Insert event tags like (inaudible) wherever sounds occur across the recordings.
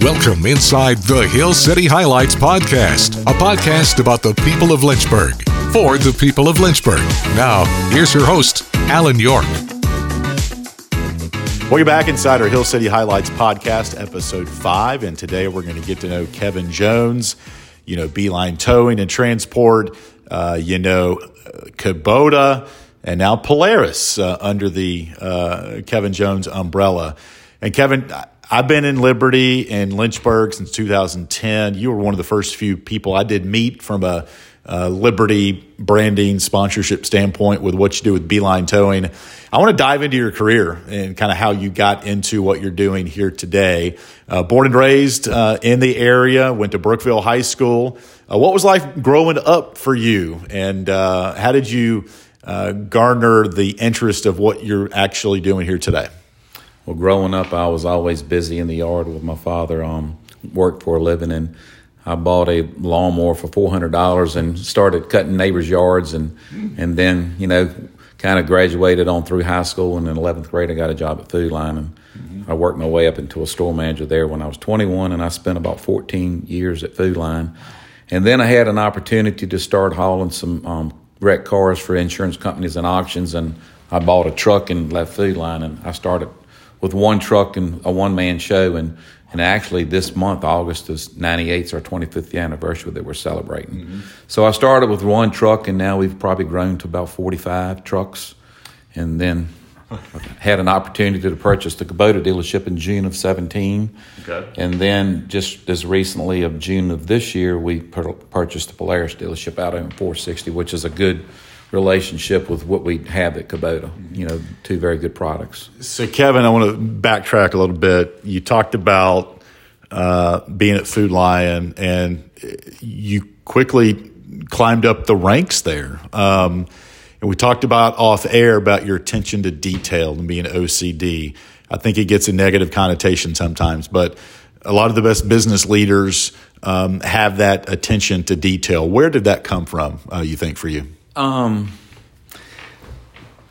Welcome inside the Hill City Highlights podcast, a podcast about the people of Lynchburg for the people of Lynchburg. Now, here's your host, Alan York. Welcome back inside our Hill City Highlights podcast, episode five. And today we're going to get to know Kevin Jones, you know, Beeline Towing and Transport, uh, you know, Kubota, and now Polaris uh, under the uh, Kevin Jones umbrella. And Kevin, I've been in Liberty and Lynchburg since 2010. You were one of the first few people I did meet from a, a Liberty branding sponsorship standpoint with what you do with Beeline Towing. I want to dive into your career and kind of how you got into what you're doing here today. Uh, born and raised uh, in the area, went to Brookville High School. Uh, what was life growing up for you, and uh, how did you uh, garner the interest of what you're actually doing here today? Well, growing up, I was always busy in the yard with my father. Um, worked for a living, and I bought a lawnmower for four hundred dollars and started cutting neighbors' yards, and and then you know, kind of graduated on through high school, and in eleventh grade, I got a job at Food Lion, and mm-hmm. I worked my way up into a store manager there when I was twenty one, and I spent about fourteen years at Food Lion, and then I had an opportunity to start hauling some um, wrecked cars for insurance companies and auctions, and I bought a truck and left Food Lion, and I started with one truck and a one man show. And, and actually, this month, August is 98th, our 25th anniversary that we're celebrating. Mm-hmm. So I started with one truck, and now we've probably grown to about 45 trucks. And then (laughs) had an opportunity to purchase the Kubota dealership in June of 17. Okay. And then just as recently of June of this year, we purchased the Polaris dealership out in 460, which is a good – relationship with what we have at Kubota. You know, two very good products. So, Kevin, I want to backtrack a little bit. You talked about uh, being at Food Lion, and you quickly climbed up the ranks there. Um, and we talked about off air about your attention to detail and being OCD. I think it gets a negative connotation sometimes, but a lot of the best business leaders um, have that attention to detail. Where did that come from, uh, you think, for you? Um,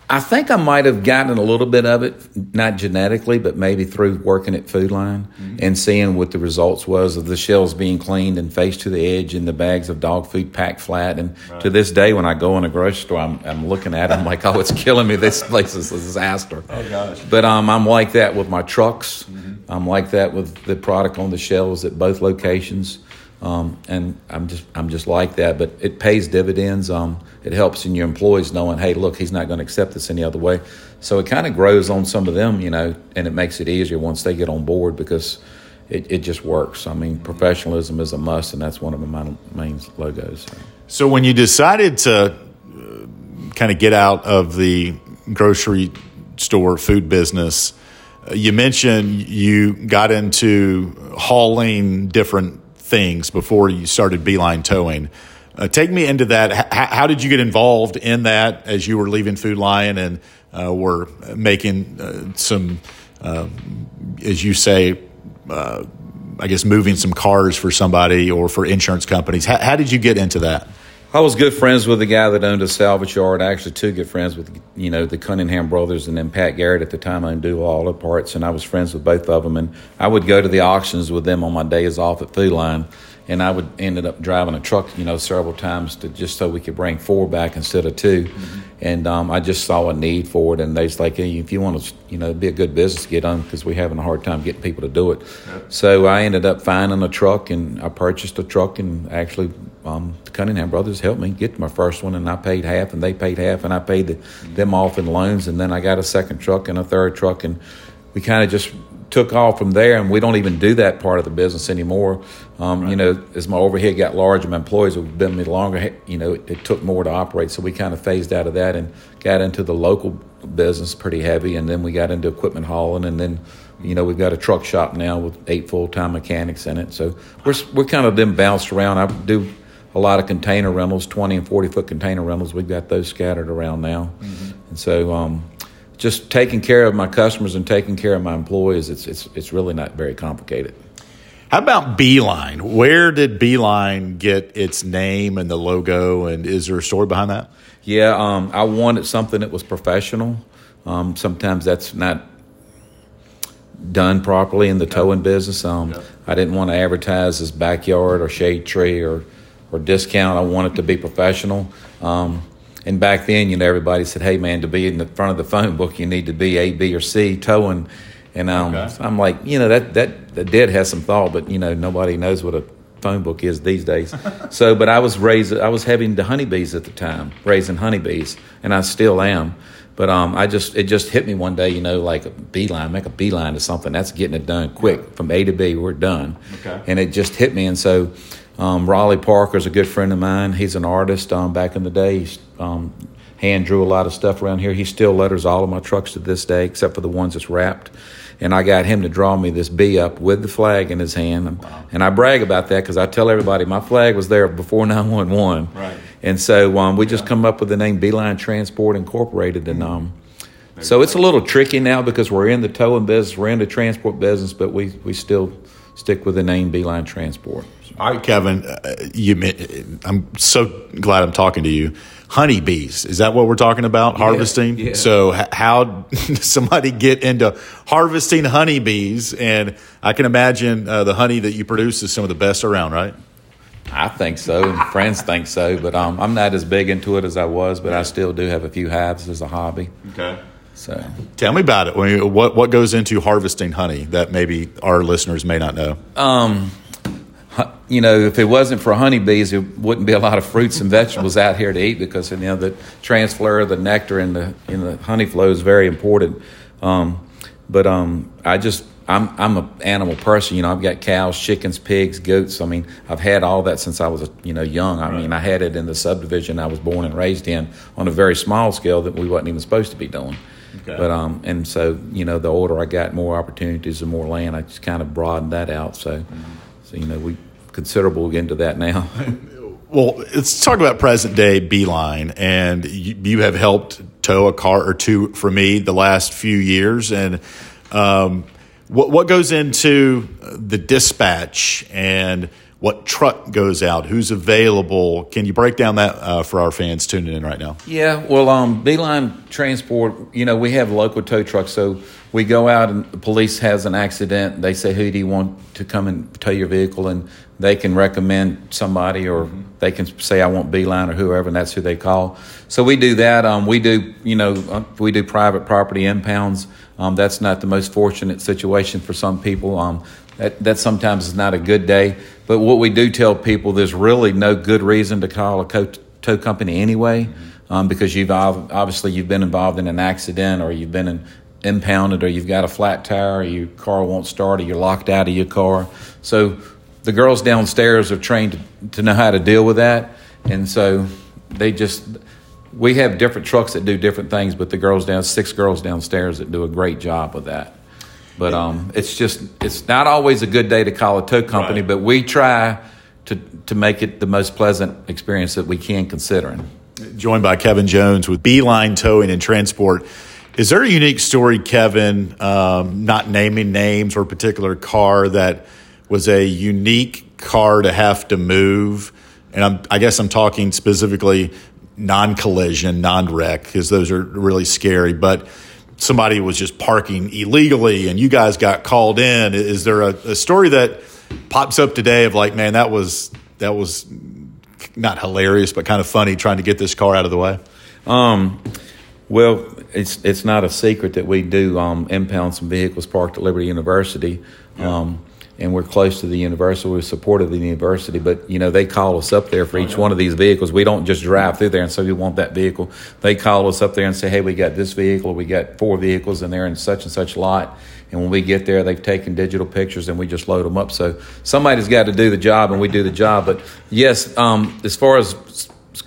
I think I might have gotten a little bit of it, not genetically, but maybe through working at Food Lion mm-hmm. and seeing what the results was of the shells being cleaned and faced to the edge and the bags of dog food packed flat. And right. to this day, when I go in a grocery store, I'm, I'm looking at it, I'm like, oh, it's killing me. This place is a disaster. Oh, gosh. But um, I'm like that with my trucks. Mm-hmm. I'm like that with the product on the shelves at both locations. Um, and I'm just I'm just like that, but it pays dividends. Um, it helps in your employees knowing, hey, look, he's not going to accept this any other way. So it kind of grows on some of them, you know, and it makes it easier once they get on board because it, it just works. I mean, professionalism is a must, and that's one of my main logos. So, so when you decided to uh, kind of get out of the grocery store food business, uh, you mentioned you got into hauling different things before you started Beeline Towing. Uh, take me into that. H- how did you get involved in that as you were leaving Food Lion and uh, were making uh, some, uh, as you say, uh, I guess moving some cars for somebody or for insurance companies? How, how did you get into that? I was good friends with the guy that owned a salvage yard. I Actually, two good friends with you know the Cunningham brothers and then Pat Garrett at the time owned Do the Parts, and I was friends with both of them. And I would go to the auctions with them on my days off at Food Lion, and I would ended up driving a truck, you know, several times to just so we could bring four back instead of 2 mm-hmm. And um, I just saw a need for it, and they was like, hey, if you want to, you know, be a good business, to get on because we're having a hard time getting people to do it. Yep. So I ended up finding a truck, and I purchased a truck, and actually um, the Cunningham brothers helped me get my first one, and I paid half, and they paid half, and I paid the, mm-hmm. them off in loans, and then I got a second truck and a third truck, and we kind of just took off from there, and we don't even do that part of the business anymore. Um, right. You know, as my overhead got larger, my employees have been me longer. You know, it, it, took more to operate, so we kind of phased out of that and got into the local business pretty heavy, and then we got into equipment hauling, and then you know, we've got a truck shop now with eight full time mechanics in it. So we're we're kind of them bounced around. I do a lot of container rentals, 20 and 40 foot container rentals. We've got those scattered around now. Mm-hmm. And so um, just taking care of my customers and taking care of my employees, it's, it's, it's really not very complicated. How about Beeline? Where did Beeline get its name and the logo? And is there a story behind that? Yeah, um, I wanted something that was professional. Um, sometimes that's not done properly in the towing business. Um, I didn't want to advertise as backyard or shade tree or or discount. I wanted to be professional. Um, and back then, you know, everybody said, "Hey, man, to be in the front of the phone book, you need to be A, B, or C towing." And um, Okay. I'm like, you know, that that that did have some thought, but you know, nobody knows what a phone book is these days. (laughs) so, but I was raised, I was having the honeybees at the time, raising honeybees, and I still am. But um, I just it just hit me one day, you know, like a beeline, make a beeline to something. That's getting it done quick from A to B. We're done. Okay. And it just hit me, and so um, Raleigh Parker's a good friend of mine. He's an artist. Um, back in the day, he's um, hand drew a lot of stuff around here. He still letters all of my trucks to this day, except for the ones that's wrapped. And I got him to draw me this bee up with the flag in his hand, and I brag about that because I tell everybody my flag was there before (laughs) 911. Right. And so um, we just come up with the name Beeline Transport Incorporated, and um, so it's a little tricky now because we're in the towing business, we're in the transport business, but we we still stick with the name Beeline Transport. All right, Kevin, uh, you. I'm so glad I'm talking to you. Honeybees, is that what we're talking about? harvesting. yeah. So, h- how does (laughs) somebody get into harvesting honeybees? And I can imagine uh, the honey that you produce is some of the best around, right? I think so, and friends think so, but um, I'm not as big into it as I was, but I still do have a few hives as a hobby. Okay. So Tell me about it. What what goes into harvesting honey that maybe our listeners may not know? you know, if it wasn't for honeybees, there wouldn't be a lot of fruits and vegetables out here to eat because you know the transfer, of the nectar, and the in the honey flow is very important. Um, but um, I just I'm I'm an animal person. You know, I've got cows, chickens, pigs, goats. I mean, I've had all that since I was you know young. I mean, I had it in the subdivision I was born and raised in on a very small scale that we wasn't even supposed to be doing. Okay. But um, and so you know, the older I got, more opportunities and more land. I just kind of broadened that out. So, so you know, we considerable into that now. (laughs) Well, let's talk about present day Beeline, and you, you have helped tow a car or two for me the last few years. And um, what what goes into the dispatch and what truck goes out? Who's available? Can you break down that uh, for our fans tuning in right now? Yeah, well, um, Beeline Transport, you know, we have local tow trucks. So we go out and the police has an accident. They say, who do you want to come and tow your vehicle? And they can recommend somebody or they can say, I want Beeline or whoever, and that's who they call. So we do that. Um, we do, you know, uh, we do private property impounds. Um, that's not the most fortunate situation for some people. Um, that, that sometimes is not a good day. But what we do tell people, there's really no good reason to call a co- tow company anyway, um, because you've obviously you've been involved in an accident or you've been in, impounded or you've got a flat tire or your car won't start or you're locked out of your car. So the girls downstairs are trained to, to know how to deal with that, and so they just we have different trucks that do different things, but the girls down six girls downstairs that do a great job with that. But um, it's just it's not always a good day to call a tow company, Right. but we try to to make it the most pleasant experience that we can, considering. joined by Kevin Jones with Beeline Towing and Transport. Is there a unique story, Kevin, um, not naming names or a particular car that was a unique car to have to move? And I'm, I guess I'm talking specifically non collision, non wreck, because those are really scary. But somebody was just parking illegally and you guys got called in. Is there a, a story that pops up today of like, man, that was, that was not hilarious, but kind of funny trying to get this car out of the way? Um, well, it's it's not a secret that we do um, impound some vehicles parked at Liberty University, um, and we're close to the university. We're supportive of the university, but you know they call us up there for each one of these vehicles. We don't just drive through there and say we want that vehicle. They call us up there and say, "Hey, we got this vehicle. We got four vehicles, and they're in such and such lot." And when we get there, they've taken digital pictures, and we just load them up. So somebody's got to do the job, and we do the job. But yes, um, as far as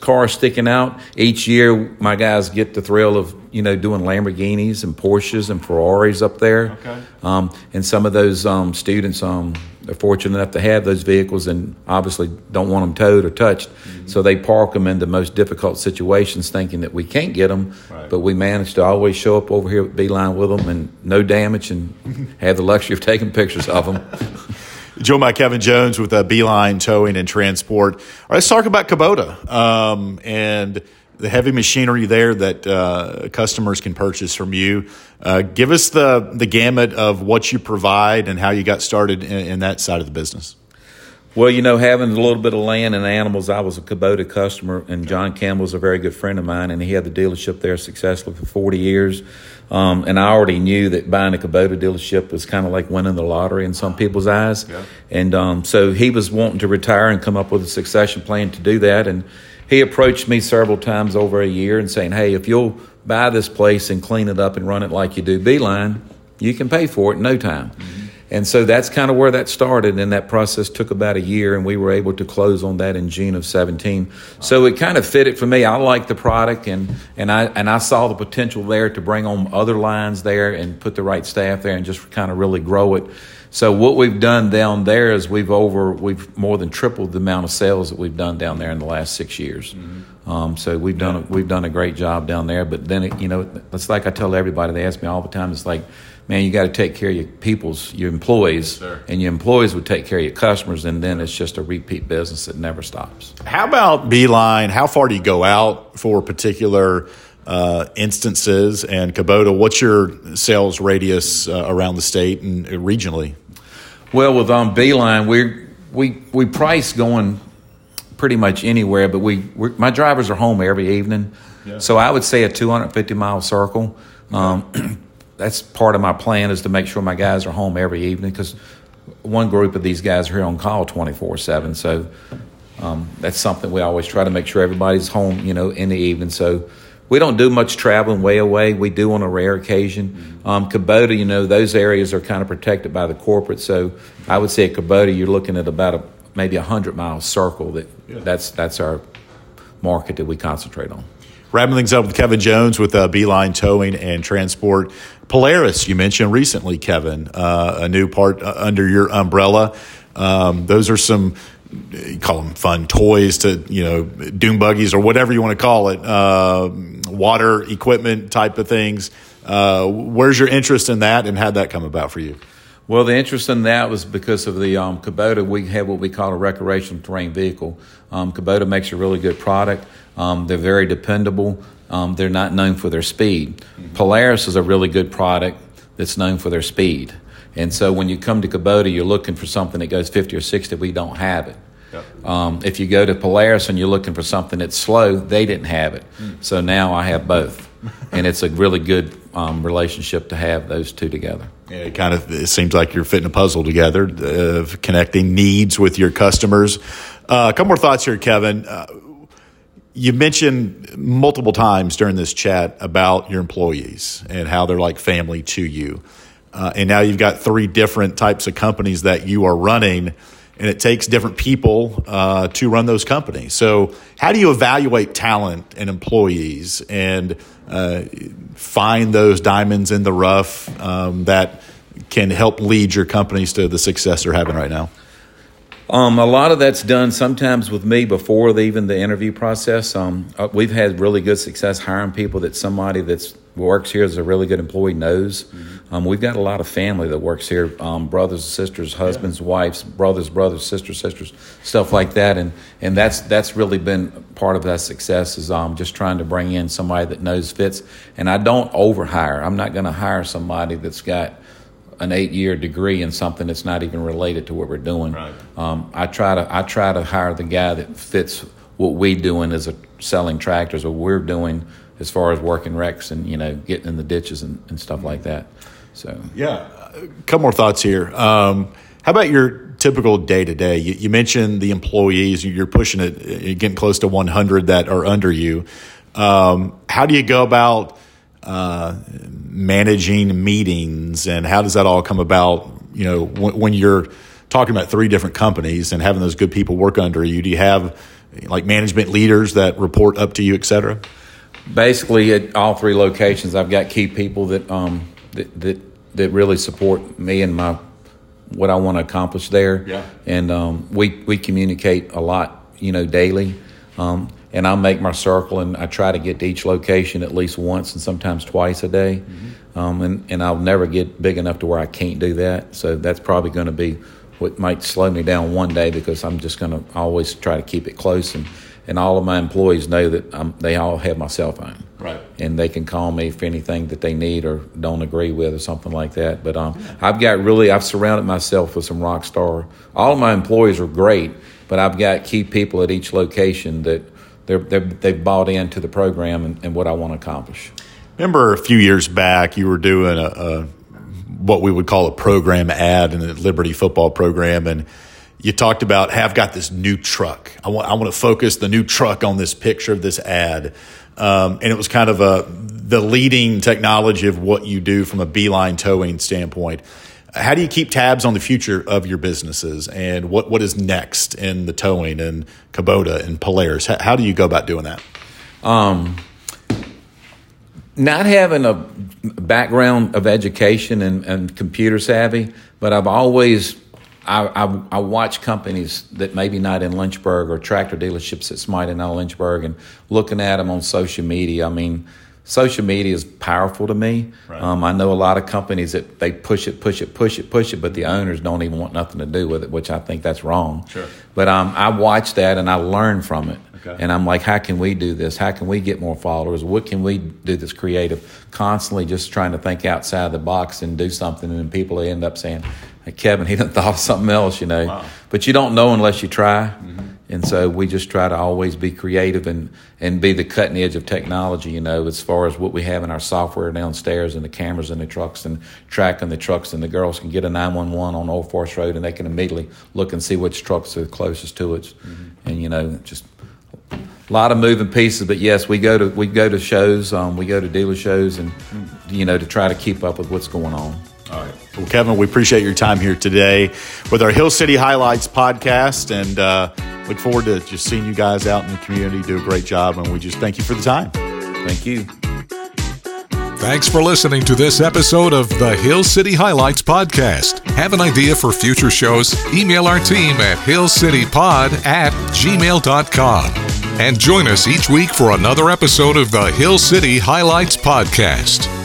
cars sticking out. Each year, my guys get the thrill of you know doing Lamborghinis and Porsches and Ferraris up there. Okay. Um, and some of those um, students um, are fortunate enough to have those vehicles and obviously don't want them towed or touched. So they park them in the most difficult situations, thinking that we can't get them. Right. But we manage to always show up over here at Beeline with them and no damage and (laughs) have the luxury of taking pictures of them. (laughs) Joined by Kevin Jones with uh, Beeline Towing and Transport. All right, let's talk about Kubota. Um, and the heavy machinery there that uh, customers can purchase from you. Uh, give us the the gamut of what you provide and how you got started in, in that side of the business. Well, you know, having a little bit of land and animals, I was a Kubota customer, and John Campbell was a very good friend of mine, and he had the dealership there successfully for 40 years. Um, and I already knew that buying a Kubota dealership was kind of like winning the lottery in some people's eyes. Yeah. And um, so he was wanting to retire and come up with a succession plan to do that. And he approached me several times over a year and saying, hey, if you'll buy this place and clean it up and run it like you do Beeline, you can pay for it in no time. Mm-hmm. And so that's kind of where that started, and that process took about a year, and we were able to close on that in June of 17. So it kind of fitted for me. I liked the product, and and I and I saw the potential there to bring on other lines there and put the right staff there and just kind of really grow it. So what we've done down there is we've over we've more than tripled the amount of sales that we've done down there in the last six years. Mm-hmm. Um, so we've done a, we've done a great job down there. But then it, you know it's like I tell everybody. They ask me all the time. It's like man, you got to take care of your people's, your employees, and your employees would take care of your customers, and then it's just a repeat business that never stops. How about Beeline? How far do you go out for particular uh, instances? And Kubota, what's your sales radius uh, around the state and regionally? Well, with um, Beeline, we we we price going pretty much anywhere, but we my drivers are home every evening, yeah. so I would say a 250 mile circle. Um, (clears throat) that's part of my plan is to make sure my guys are home every evening because one group of these guys are here on call 24 7 so um, that's something we always try to make sure everybody's home you know in the evening. So we don't do much traveling way away. We do on a rare occasion. Um, kubota you know those areas are kind of protected by the corporate. So i would say at kubota you're looking at about a maybe a hundred mile circle that yeah. that's that's our market that we concentrate on Wrapping things up with Kevin Jones with uh, Beeline Towing and Transport. Polaris, you mentioned recently, Kevin, uh, a new part uh, under your umbrella. Um, those are some you call them fun toys to you know dune buggies or whatever you want to call it, uh, water equipment type of things. Uh, where's your interest in that, and how'd that come about for you? Well, the interest in that was because of the um, Kubota. We have what we call a recreational terrain vehicle. Um, Kubota makes a really good product. Um, they're very dependable. Um, they're not known for their speed. Mm-hmm. Polaris is a really good product that's known for their speed. And so when you come to Kubota, you're looking for something that goes 50 or 60. We don't have it. Yep. Um, if you go to Polaris and you're looking for something that's slow, they didn't have it. Mm. So now I have both. and it's a really good um, relationship to have those two together. It kind of it seems like you're fitting a puzzle together of connecting needs with your customers. Uh, a couple more thoughts here, Kevin. Uh, you mentioned multiple times during this chat about your employees and how they're like family to you. Uh, and now you've got three different types of companies that you are running, and it takes different people uh, to run those companies. So, how do you evaluate talent and employees and uh, find those diamonds in the rough um, that can help lead your companies to the success they're having right now? Um, a lot of that's done sometimes with me before the, even the interview process. Um, uh, we've had really good success hiring people that somebody that works here as a really good employee knows. Mm-hmm. Um, we've got a lot of family that works here um, brothers, sisters, husbands, yeah. wives, brothers, brothers, sisters, sisters, stuff like that. And, and that's, that's really been part of that success is um, just trying to bring in somebody that knows fits. And I don't overhire. I'm not going to hire somebody that's got an eight year degree in something that's not even related to what we're doing. Right. Um, I try to I try to hire the guy that fits what we doing as a selling tractors what we're doing as far as working wrecks and you know getting in the ditches and, and stuff like that. So yeah, a couple more thoughts here. Um, how about your typical day to day? You mentioned the employees. You're pushing it, getting close to 100 that are under you. Um, how do you go about uh, managing meetings and how does that all come about? You know, when, when, you're talking about three different companies and having those good people work under you, do you have like management leaders that report up to you, et cetera? Basically, at all three locations, I've got key people that um, that, that, that really support me and my what I want to accomplish there. Yeah. And um, we we communicate a lot, you know, daily. Um, and I'll make my circle and I try to get to each location at least once and sometimes twice a day. Mm-hmm. Um, and, and I'll never get big enough to where I can't do that. So that's probably going to be what might slow me down one day because I'm just going to always try to keep it close and and all of my employees know that I'm, they all have my cell phone. Right. And they can call me for anything that they need or don't agree with or something like that. But um, I've got really, I've surrounded myself with some rock star. All of my employees are great, but I've got key people at each location that they're, they're, they've bought into the program and, and what I want to accomplish. Remember a few years back, you were doing a, a what we would call a program ad in the Liberty football program, and you talked about have got this new truck. I want I want to focus the new truck on this picture of this ad, um, and it was kind of a the leading technology of what you do from a beeline towing standpoint. How do you keep tabs on the future of your businesses and what, what is next in the towing and Kubota and Polaris? How, how do you go about doing that? Um, not having a background of education and, and computer savvy, but I've always I, I, I, watch companies that maybe not in Lynchburg or tractor dealerships that's might in Lynchburg and looking at them on social media. I mean, social media is powerful to me. Right. Um, I know a lot of companies that they push it, push it, push it, push it, but the owners don't even want nothing to do with it, which I think that's wrong. Sure. But um, I watch that and I learn from it. Okay. And I'm like, how can we do this? How can we get more followers? What can we do that's creative? Constantly just trying to think outside the box and do something, and people end up saying, hey, Kevin, (laughs) he done thought of something else, you know. Wow. But you don't know unless you try. Mm-hmm. And so we just try to always be creative and, and be the cutting edge of technology, you know, as far as what we have in our software downstairs and the cameras in the trucks and tracking the trucks. And the girls can get a 911 on Old Forest Road and they can immediately look and see which trucks are closest to it. Mm-hmm. And, you know, just a lot of moving pieces, but yes, we go to we go to shows, um, we go to dealer shows, and you know to try to keep up with what's going on. All right. Well, Kevin, we appreciate your time here today with our Hill City Highlights podcast, and uh, look forward to just seeing you guys out in the community do a great job. And we just thank you for the time. Thank you. Thanks for listening to this episode of the Hill City Highlights Podcast. Have an idea for future shows? Email our team at hillcitypod at gmail.com. And join us each week for another episode of the Hill City Highlights Podcast.